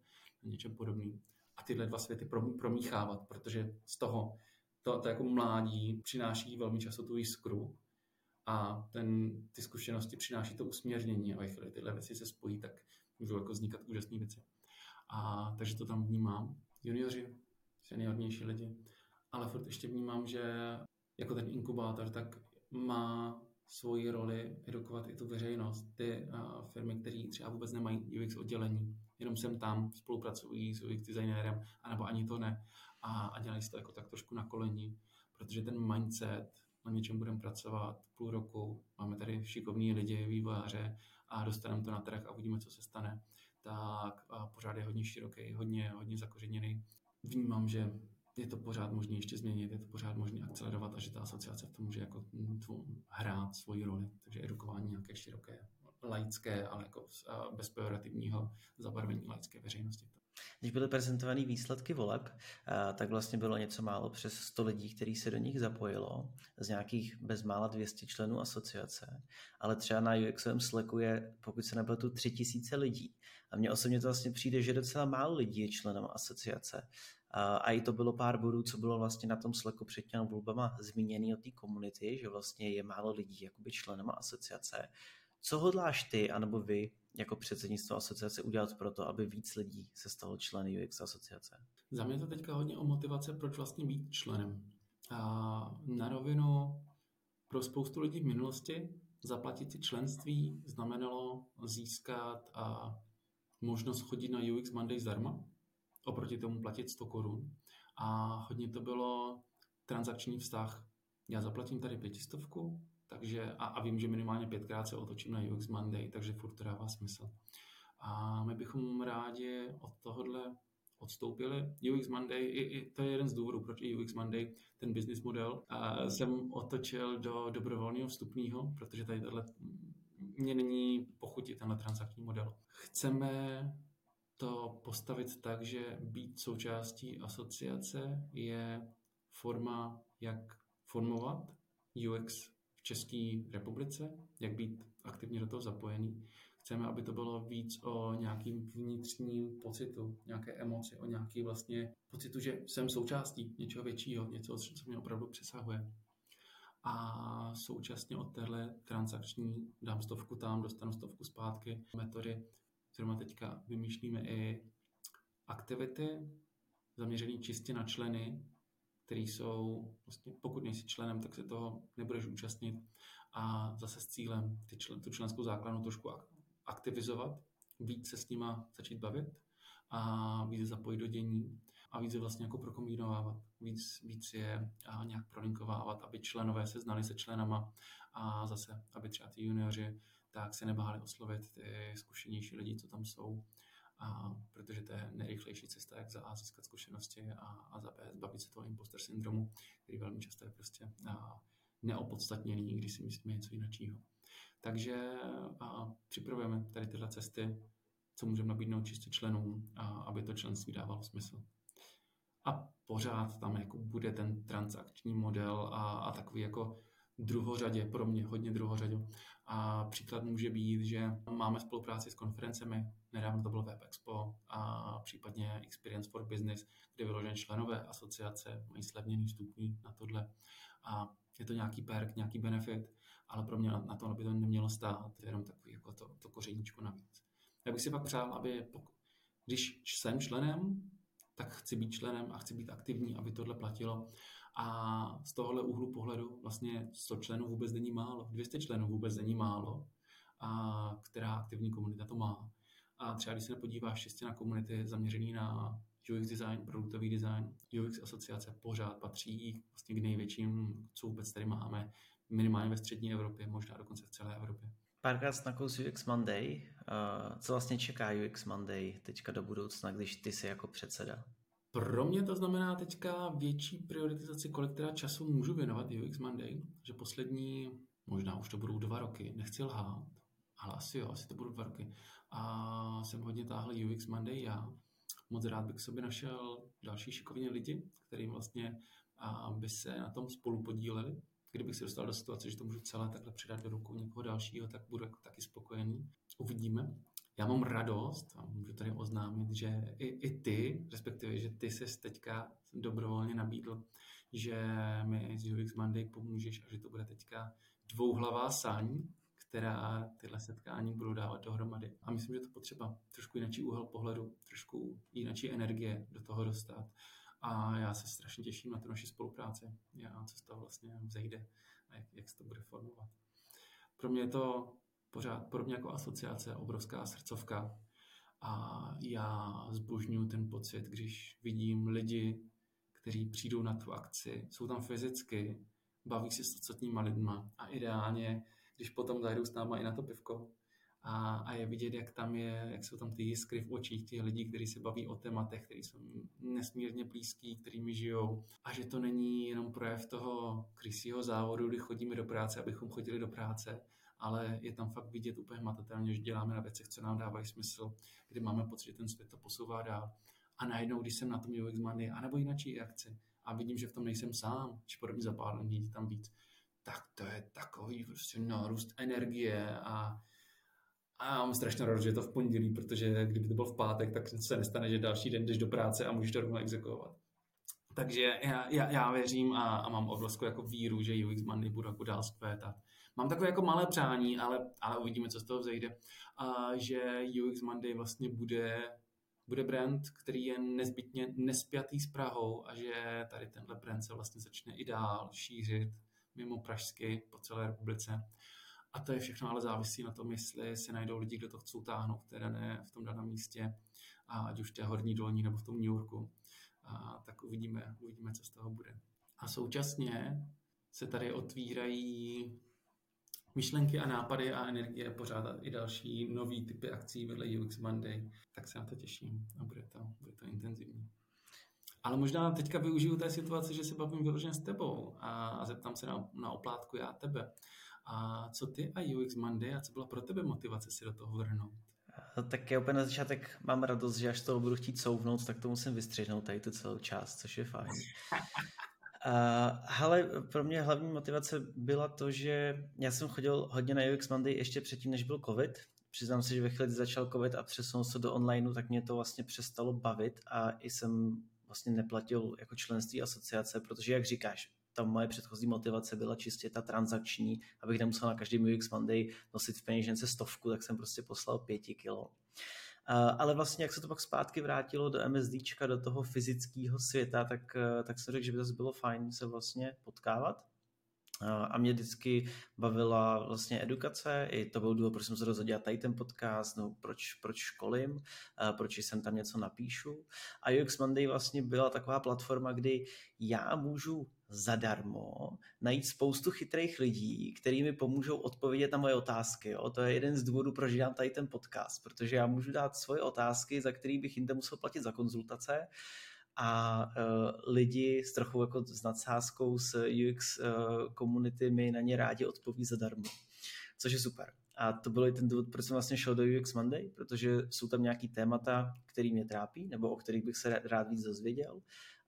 na něčem podobným. A tyhle dva světy promíchávat, protože z toho to, to jako mládí přináší velmi často tu jiskru a ten, ty zkušenosti přináší to usměrnění a ve chvíli tyhle věci se spojí, tak můžou jako vznikat úžasné věci. A takže to tam vnímám. Junioři, seniornější lidi, ale furt ještě vnímám, že jako ten inkubátor tak má svoji roli edukovat i tu veřejnost. Ty uh, firmy, které třeba vůbec nemají UX oddělení, jenom sem tam spolupracují s UX designérem, anebo ani to ne a, a dělají si to jako tak trošku na koleni, protože ten mindset, na něčem budeme pracovat půl roku, máme tady šikovní lidi, vývojáře a dostaneme to na trh a uvidíme, co se stane, tak pořád je hodně široký, hodně, hodně zakořeněný. Vnímám, že je to pořád možné ještě změnit, je to pořád možné akcelerovat a že ta asociace v tom může jako hrát svoji roli. Takže edukování nějaké široké, laické, ale jako bez pejorativního zabarvení laické veřejnosti. Když byly prezentovány výsledky voleb, eh, tak vlastně bylo něco málo přes 100 lidí, kteří se do nich zapojilo, z nějakých bezmála 200 členů asociace, ale třeba na UXovém Slacku je, pokud se tu 3000 lidí. A mně osobně to vlastně přijde, že docela málo lidí je členem asociace. A i to bylo pár bodů, co bylo vlastně na tom Slacku před těmi volbama zmíněný o té komunity, že vlastně je málo lidí jakoby členem asociace. Co hodláš ty, anebo vy, jako předsednictvo asociace udělat pro to, aby víc lidí se stalo členy UX asociace? Za mě to teďka hodně o motivace, proč vlastně být členem. A na rovinu pro spoustu lidí v minulosti zaplatit si členství znamenalo získat a možnost chodit na UX Monday zdarma, oproti tomu platit 100 korun. A hodně to bylo transakční vztah. Já zaplatím tady pětistovku, takže, a, a vím, že minimálně pětkrát se otočím na UX Monday, takže furt to dává smysl. A my bychom rádi od tohohle odstoupili. UX Monday, i, i, to je jeden z důvodů, proč i UX Monday, ten business model, a jsem otočil do dobrovolného vstupního, protože tady tohle mě není pochutit tenhle transakční model. Chceme postavit tak, že být součástí asociace je forma, jak formovat UX v České republice, jak být aktivně do toho zapojený. Chceme, aby to bylo víc o nějakým vnitřním pocitu, nějaké emoci, o nějaký vlastně pocitu, že jsem součástí něčeho většího, něco, co mě opravdu přesahuje. A současně od téhle transakční dám stovku tam, dostanu stovku zpátky metody, kterou teďka vymýšlíme i aktivity zaměřené čistě na členy, který jsou, vlastně, pokud nejsi členem, tak se toho nebudeš účastnit a zase s cílem ty člen, tu členskou základnu trošku aktivizovat, víc se s nima začít bavit a víc zapojit do dění a víc je vlastně jako prokombinovávat, víc, víc je a nějak prolinkovávat, aby členové se znali se členama a zase, aby třeba ty junioři tak se nebáli oslovit ty zkušenější lidi, co tam jsou, a protože to je nejrychlejší cesta, jak za A získat zkušenosti a, a za B zbavit se toho imposter syndromu, který velmi často je prostě a, neopodstatněný, když si myslíme něco jiného. Takže a, připravujeme tady tyhle cesty, co můžeme nabídnout čistě členům, a, aby to členství dávalo smysl. A pořád tam jako bude ten transakční model a, a takový jako druhořadě, pro mě hodně druhořadě. A příklad může být, že máme spolupráci s konferencemi, nedávno to bylo Web Expo a případně Experience for Business, kde vyložené členové asociace mají slevněný vstupní na tohle. A je to nějaký perk, nějaký benefit, ale pro mě na to, aby to nemělo stát, jenom takový jako to, to kořeníčko navíc. Já bych si pak přál, aby když jsem členem, tak chci být členem a chci být aktivní, aby tohle platilo. A z tohohle úhlu pohledu vlastně 100 členů vůbec není málo, 200 členů vůbec není málo, a která aktivní komunita to má. A třeba když se podíváš čistě na komunity zaměřený na UX design, produktový design, UX asociace pořád patří vlastně k největším, co vůbec tady máme, minimálně ve střední Evropě, možná dokonce v celé Evropě. Párkrát na kus UX Monday. Co vlastně čeká UX Monday teďka do budoucna, když ty jsi jako předseda? Pro mě to znamená teďka větší prioritizaci, kolik teda času můžu věnovat UX Monday, že poslední, možná už to budou dva roky, nechci lhát, ale asi jo, asi to budou dva roky. A jsem hodně táhl UX Monday já. Moc rád bych sobě našel další šikovní lidi, kterým vlastně by se na tom spolu podíleli. Kdybych se dostal do situace, že to můžu celé takhle předat do rukou někoho dalšího, tak budu jako taky spokojený. Uvidíme já mám radost a můžu tady oznámit, že i, i ty, respektive, že ty se teďka dobrovolně nabídl, že mi z UX Monday pomůžeš a že to bude teďka dvouhlavá saň, která tyhle setkání budou dávat dohromady. A myslím, že to potřeba trošku jiný úhel pohledu, trošku jiný energie do toho dostat. A já se strašně těším na tu naši spolupráci, já, co z toho vlastně vzejde a jak, jak se to bude formovat. Pro mě je to pořád podobně jako asociace, obrovská srdcovka. A já zbožňuji ten pocit, když vidím lidi, kteří přijdou na tu akci, jsou tam fyzicky, baví se s ostatníma lidma a ideálně, když potom zajdou s náma i na to pivko a, a je vidět, jak tam je, jak jsou tam ty jiskry v očích těch lidí, kteří se baví o tématech, kteří jsou nesmírně blízký, kterými žijou a že to není jenom projev toho krysího závodu, kdy chodíme do práce, abychom chodili do práce, ale je tam fakt vidět úplně matatelně, že děláme na věcech, co nám dávají smysl, kdy máme pocit, že ten svět to posouvá dál. A najednou, když jsem na tom UX Monday, anebo jináčí akci, a vidím, že v tom nejsem sám, či podobně za pár lidí tam víc, tak to je takový prostě nárůst energie a, a já mám strašně rád, že je to v pondělí, protože kdyby to byl v pátek, tak se nestane, že další den jdeš do práce a můžeš to rovnou exekuovat. Takže já, já, já věřím a, a mám obrovskou jako víru, že UX Monday bude jako dál zkvétat. Mám takové jako malé přání, ale, ale uvidíme, co z toho vzejde, a že UX Monday vlastně bude, bude brand, který je nezbytně nespjatý s Prahou a že tady tenhle brand se vlastně začne i dál šířit mimo Pražsky po celé republice. A to je všechno ale závisí na tom, jestli se najdou lidi, kdo to chcou táhnout v, té dané, v tom daném místě, a ať už v té horní dolní nebo v tom New Yorku. A tak uvidíme, uvidíme, co z toho bude. A současně se tady otvírají myšlenky a nápady a energie pořádat i další nový typy akcí vedle UX Monday, tak se na to těším a bude to, bude to intenzivní. Ale možná teďka využiju té situace, že se bavím vyloženě s tebou a, a zeptám se na, na oplátku já tebe. A co ty a UX Monday a co byla pro tebe motivace si do toho vrhnout? Tak já úplně na začátek mám radost, že až toho budu chtít souvnout, tak to musím vystřihnout tady tu celou část, což je fajn. (laughs) Hele, pro mě hlavní motivace byla to, že já jsem chodil hodně na UX Monday ještě předtím, než byl covid. Přiznám se, že ve chvíli, kdy začal covid a přesunul se do onlineu, tak mě to vlastně přestalo bavit a i jsem vlastně neplatil jako členství asociace, protože jak říkáš, ta moje předchozí motivace byla čistě ta transakční, abych nemusel na každý UX Monday nosit v peněžence stovku, tak jsem prostě poslal pěti kilo. Ale vlastně, jak se to pak zpátky vrátilo do MSDčka, do toho fyzického světa, tak, tak jsem řekl, že by to bylo fajn se vlastně potkávat. A mě vždycky bavila vlastně edukace, i to byl důvod, proč jsem se rozhodl dělat tady ten podcast, no proč, proč školím, proč jsem tam něco napíšu. A UX Monday vlastně byla taková platforma, kdy já můžu zadarmo najít spoustu chytrých lidí, kteří mi pomůžou odpovědět na moje otázky. Jo? To je jeden z důvodů, proč dělám tady ten podcast, protože já můžu dát svoje otázky, za který bych jinde musel platit za konzultace a uh, lidi s trochu jako s nadsázkou s UX uh, community mi na ně rádi odpoví zadarmo, což je super. A to byl i ten důvod, proč jsem vlastně šel do UX Monday, protože jsou tam nějaký témata, který mě trápí, nebo o kterých bych se rád víc dozvěděl.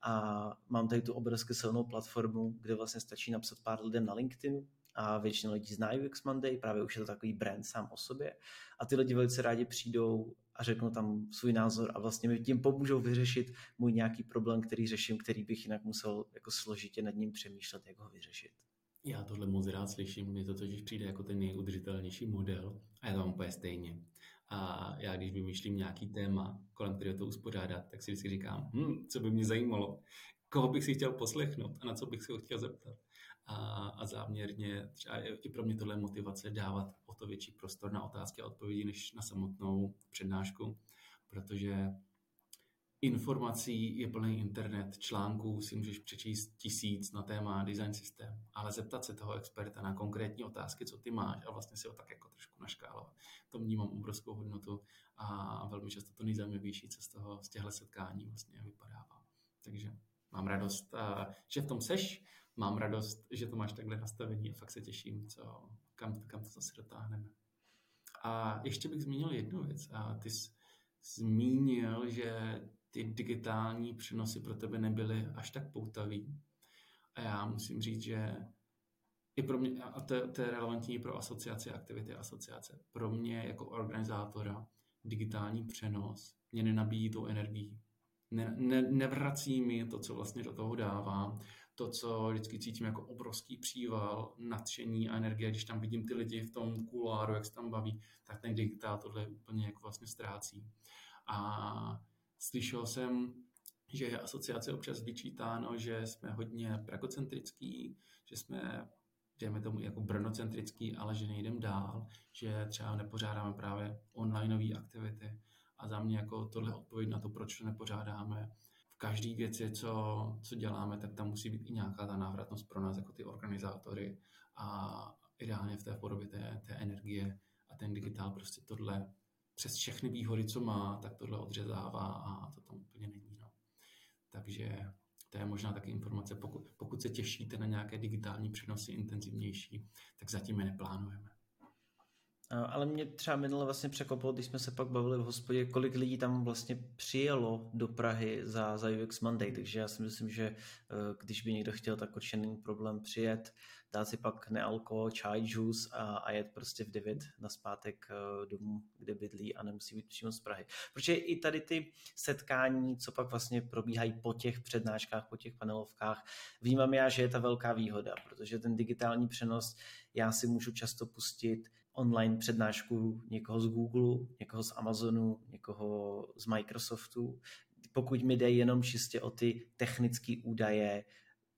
A mám tady tu obrovsky silnou platformu, kde vlastně stačí napsat pár lidem na LinkedIn, a většina lidí zná UX Monday, právě už je to takový brand sám o sobě a ty lidi velice rádi přijdou a řeknou tam svůj názor a vlastně mi tím pomůžou vyřešit můj nějaký problém, který řeším, který bych jinak musel jako složitě nad ním přemýšlet, jak ho vyřešit. Já tohle moc rád slyším, mně to totiž přijde jako ten nejudržitelnější model a já mám úplně stejně. A já když vymýšlím nějaký téma, kolem kterého to uspořádat, tak si vždycky říkám, hm, co by mě zajímalo, koho bych si chtěl poslechnout a na co bych se ho chtěl zeptat? A, a záměrně třeba i pro mě tohle motivace dávat o to větší prostor na otázky a odpovědi než na samotnou přednášku, protože informací je plný internet, článků si můžeš přečíst tisíc na téma design systém, ale zeptat se toho experta na konkrétní otázky, co ty máš a vlastně si ho tak jako trošku naškálovat. To vnímám obrovskou hodnotu a velmi často to nejzajímavější, co z toho, z těchto setkání vlastně vypadává. Takže mám radost, že v tom seš, mám radost, že to máš takhle nastavení a fakt se těším, co, kam, kam to zase dotáhneme. A ještě bych zmínil jednu věc. A ty jsi zmínil, že ty digitální přenosy pro tebe nebyly až tak poutavý. A já musím říct, že i pro mě, a to, to je relevantní pro asociaci, aktivity asociace, pro mě jako organizátora digitální přenos mě nenabíjí tou energií. Ne, ne, nevrací mi to, co vlastně do toho dávám to, co vždycky cítím jako obrovský příval, nadšení a energie, když tam vidím ty lidi v tom kuláru, jak se tam baví, tak ten digitál tohle úplně jako vlastně ztrácí. A slyšel jsem, že je asociace občas vyčítáno, že jsme hodně pragocentrický, že jsme dejme tomu jako brnocentrický, ale že nejdem dál, že třeba nepořádáme právě onlineové aktivity. A za mě jako tohle odpověď na to, proč to nepořádáme, každý věci, co, co děláme, tak tam musí být i nějaká ta návratnost pro nás jako ty organizátory a ideálně v té podobě té, té energie a ten digitál prostě tohle přes všechny výhody, co má, tak tohle odřezává a to tam úplně není. No. Takže to je možná taky informace, pokud, pokud se těšíte na nějaké digitální přenosy intenzivnější, tak zatím je neplánujeme. Ale mě třeba minule vlastně překvapilo, když jsme se pak bavili v hospodě, kolik lidí tam vlastně přijelo do Prahy za, za UX Monday, takže já si myslím, že eh, když by někdo chtěl, tak určitě není problém přijet, dát si pak nealko, čaj, juice a, a jet prostě v 9 na zpátek eh, domů, kde bydlí a nemusí být přímo z Prahy. Protože i tady ty setkání, co pak vlastně probíhají po těch přednáškách, po těch panelovkách, vnímám já, že je ta velká výhoda, protože ten digitální přenos já si můžu často pustit online přednášku někoho z Google, někoho z Amazonu, někoho z Microsoftu, pokud mi jde jenom čistě o ty technické údaje,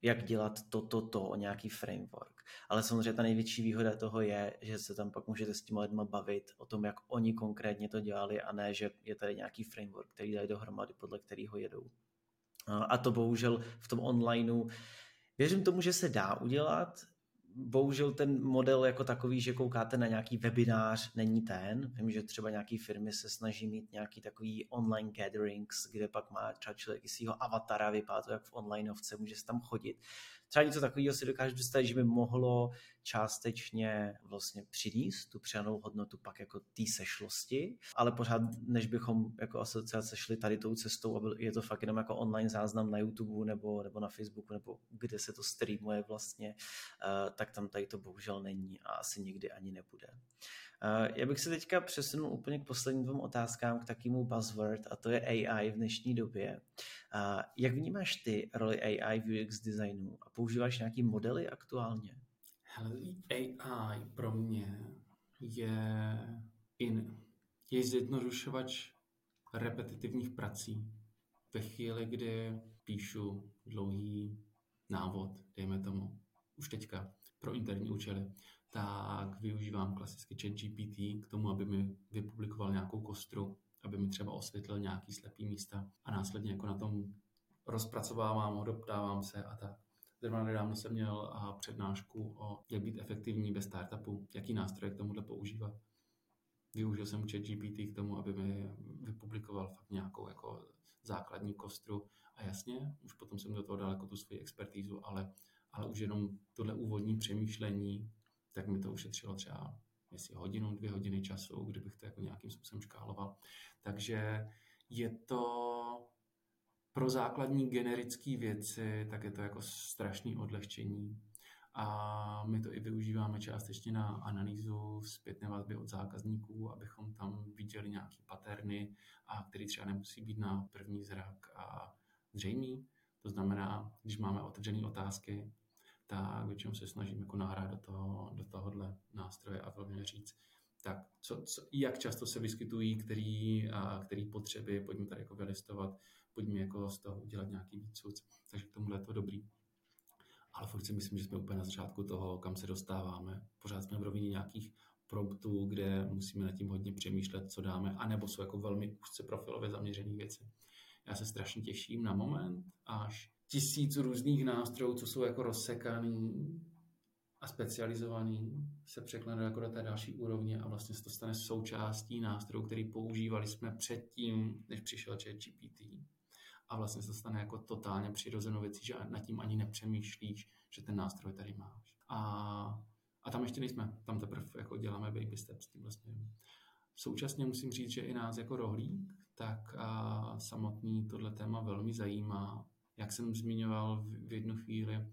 jak dělat to, to, to, o nějaký framework. Ale samozřejmě ta největší výhoda toho je, že se tam pak můžete s těma lidma bavit o tom, jak oni konkrétně to dělali a ne, že je tady nějaký framework, který dají dohromady, podle kterého jedou. A to bohužel v tom onlineu Věřím tomu, že se dá udělat, bohužel ten model jako takový, že koukáte na nějaký webinář, není ten. Vím, že třeba nějaký firmy se snaží mít nějaký takový online gatherings, kde pak má třeba člověk i svého avatara, vypadá to jak v onlineovce, může se tam chodit třeba něco takového si dokážu představit, že by mohlo částečně vlastně přinést tu přidanou hodnotu pak jako té sešlosti, ale pořád, než bychom jako asociace šli tady tou cestou a je to fakt jenom jako online záznam na YouTube nebo, nebo na Facebooku nebo kde se to streamuje vlastně, uh, tak tam tady to bohužel není a asi nikdy ani nebude. Uh, já bych se teďka přesunul úplně k posledním dvou otázkám, k takému buzzword, a to je AI v dnešní době. Uh, jak vnímáš ty roli AI v UX designu a používáš nějaký modely aktuálně? Hele, AI pro mě je, in, je zjednodušovač repetitivních prací. Ve chvíli, kdy píšu dlouhý návod, dejme tomu, už teďka pro interní účely, tak využívám klasicky chat GPT k tomu, aby mi vypublikoval nějakou kostru, aby mi třeba osvětlil nějaký slepý místa a následně jako na tom rozpracovávám ho, doptávám se a tak. Zrovna nedávno jsem měl přednášku o jak být efektivní bez startupu, jaký nástroje k tomuhle používat. Využil jsem chat GPT k tomu, aby mi vypublikoval fakt nějakou jako základní kostru a jasně, už potom jsem do toho dal jako tu svoji expertízu, ale, ale už jenom tohle úvodní přemýšlení, tak mi to ušetřilo třeba jestli hodinu, dvě hodiny času, kdybych to jako nějakým způsobem škáloval. Takže je to pro základní generické věci, tak je to jako strašný odlehčení. A my to i využíváme částečně na analýzu zpětné vazby od zákazníků, abychom tam viděli nějaké paterny, a které třeba nemusí být na první zrak a zřejmý. To znamená, když máme otevřené otázky, tak většinou se snažím jako nahrát do, toho, do tohohle nástroje a velmi říct, tak co, co, jak často se vyskytují, který, a, který potřeby, pojďme tady jako vylistovat, pojďme jako z toho udělat nějaký výcud. Takže k tomuhle je to dobrý. Ale furt si myslím, že jsme úplně na začátku toho, kam se dostáváme. Pořád jsme v rovině nějakých promptů, kde musíme nad tím hodně přemýšlet, co dáme, anebo jsou jako velmi úzce profilově zaměřené věci. Já se strašně těším na moment, až tisíc různých nástrojů, co jsou jako rozsekaný a specializovaný, se překlene jako do té další úrovně a vlastně se to stane součástí nástrojů, který používali jsme předtím, než přišel ChatGPT. A vlastně se to stane jako totálně přirozenou věcí, že nad tím ani nepřemýšlíš, že ten nástroj tady máš. A, a tam ještě nejsme, tam teprve jako děláme baby steps tím vlastně. Současně musím říct, že i nás jako rohlík, tak a samotný tohle téma velmi zajímá jak jsem zmiňoval v jednu chvíli,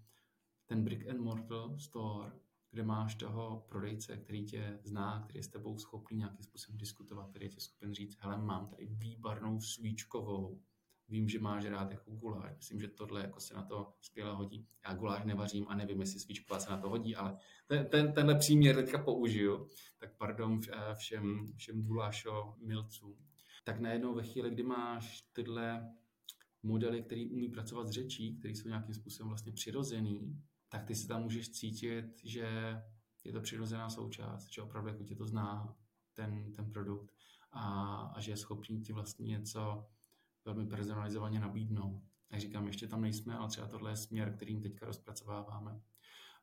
ten brick and mortar store, kde máš toho prodejce, který tě zná, který je s tebou schopný nějakým způsobem diskutovat, který je tě schopen říct, hele, mám tady výbarnou svíčkovou, vím, že máš rád jako guláš, myslím, že tohle jako se na to skvěle hodí. Já guláš nevařím a nevím, jestli svíčková se na to hodí, ale ten, ten, tenhle příměr teďka použiju, tak pardon eh, všem, všem gulášo milcům. Tak najednou ve chvíli, kdy máš tyhle modely, který umí pracovat s řečí, který jsou nějakým způsobem vlastně přirozený, tak ty se tam můžeš cítit, že je to přirozená součást, že opravdu jako tě to zná ten, ten produkt a, a že je schopný ti vlastně něco velmi personalizovaně nabídnout. Jak říkám, ještě tam nejsme, ale třeba tohle je směr, kterým teďka rozpracováváme.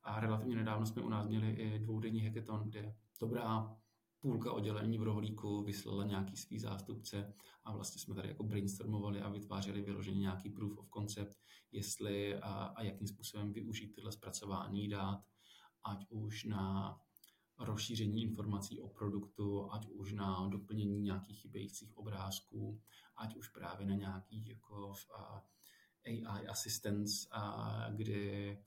A relativně nedávno jsme u nás měli i dvoudenní hackathon, kde dobrá půlka oddělení v rohlíku vyslala nějaký svý zástupce a vlastně jsme tady jako brainstormovali a vytvářeli vyloženě nějaký proof of concept, jestli a, a jakým způsobem využít tyhle zpracování dát, ať už na rozšíření informací o produktu, ať už na doplnění nějakých chybějících obrázků, ať už právě na nějaký jako AI assistance, a kdy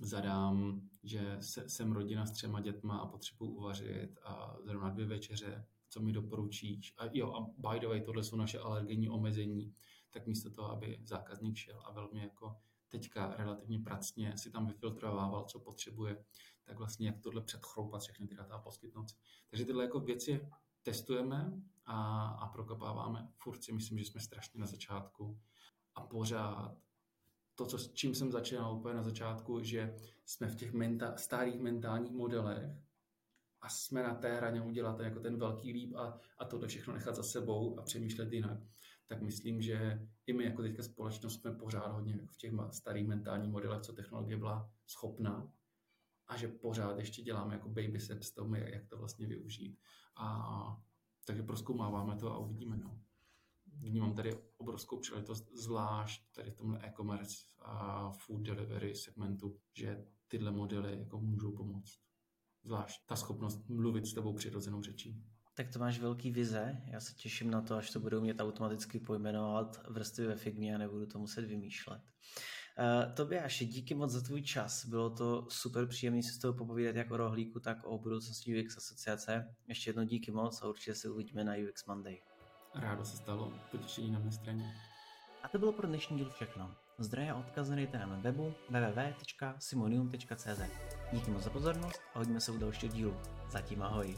zadám, že se, jsem rodina s třema dětma a potřebuji uvařit a zrovna dvě večeře, co mi doporučíš. A jo, a by the way, tohle jsou naše alergenní omezení, tak místo toho, aby zákazník šel a velmi jako teďka relativně pracně si tam vyfiltrovával, co potřebuje, tak vlastně jak tohle předchroupat všechny ty data a poskytnout. Takže tyhle jako věci testujeme a, a prokopáváme. Furt si myslím, že jsme strašně na začátku a pořád to, co, s čím jsem začínal úplně na začátku, že jsme v těch menta, starých mentálních modelech a jsme na té hraně udělat jako ten velký líp a, a tohle všechno nechat za sebou a přemýšlet jinak, tak myslím, že i my jako teďka společnost jsme pořád hodně v těch starých mentálních modelech, co technologie byla schopná a že pořád ještě děláme jako baby steps tomu, jak to vlastně využít. A, takže proskoumáváme to a uvidíme. No vnímám tady obrovskou příležitost, zvlášť tady v tomhle e-commerce a food delivery segmentu, že tyhle modely jako můžou pomoct. Zvlášť ta schopnost mluvit s tebou přirozenou řečí. Tak to máš velký vize. Já se těším na to, až to budou mít automaticky pojmenovat vrstvy ve Figmě a nebudu to muset vymýšlet. Uh, Tobiáši, díky moc za tvůj čas. Bylo to super příjemné si s tebou popovídat jak o rohlíku, tak o budoucnosti UX asociace. Ještě jednou díky moc a určitě se uvidíme na UX Monday. Rádo se stalo, potěšení na mé straně. A to bylo pro dnešní díl všechno. Zdroje a odkazy najdete na webu www.simonium.cz Díky moc za pozornost a hodíme se u dalšího dílu. Zatím ahoj.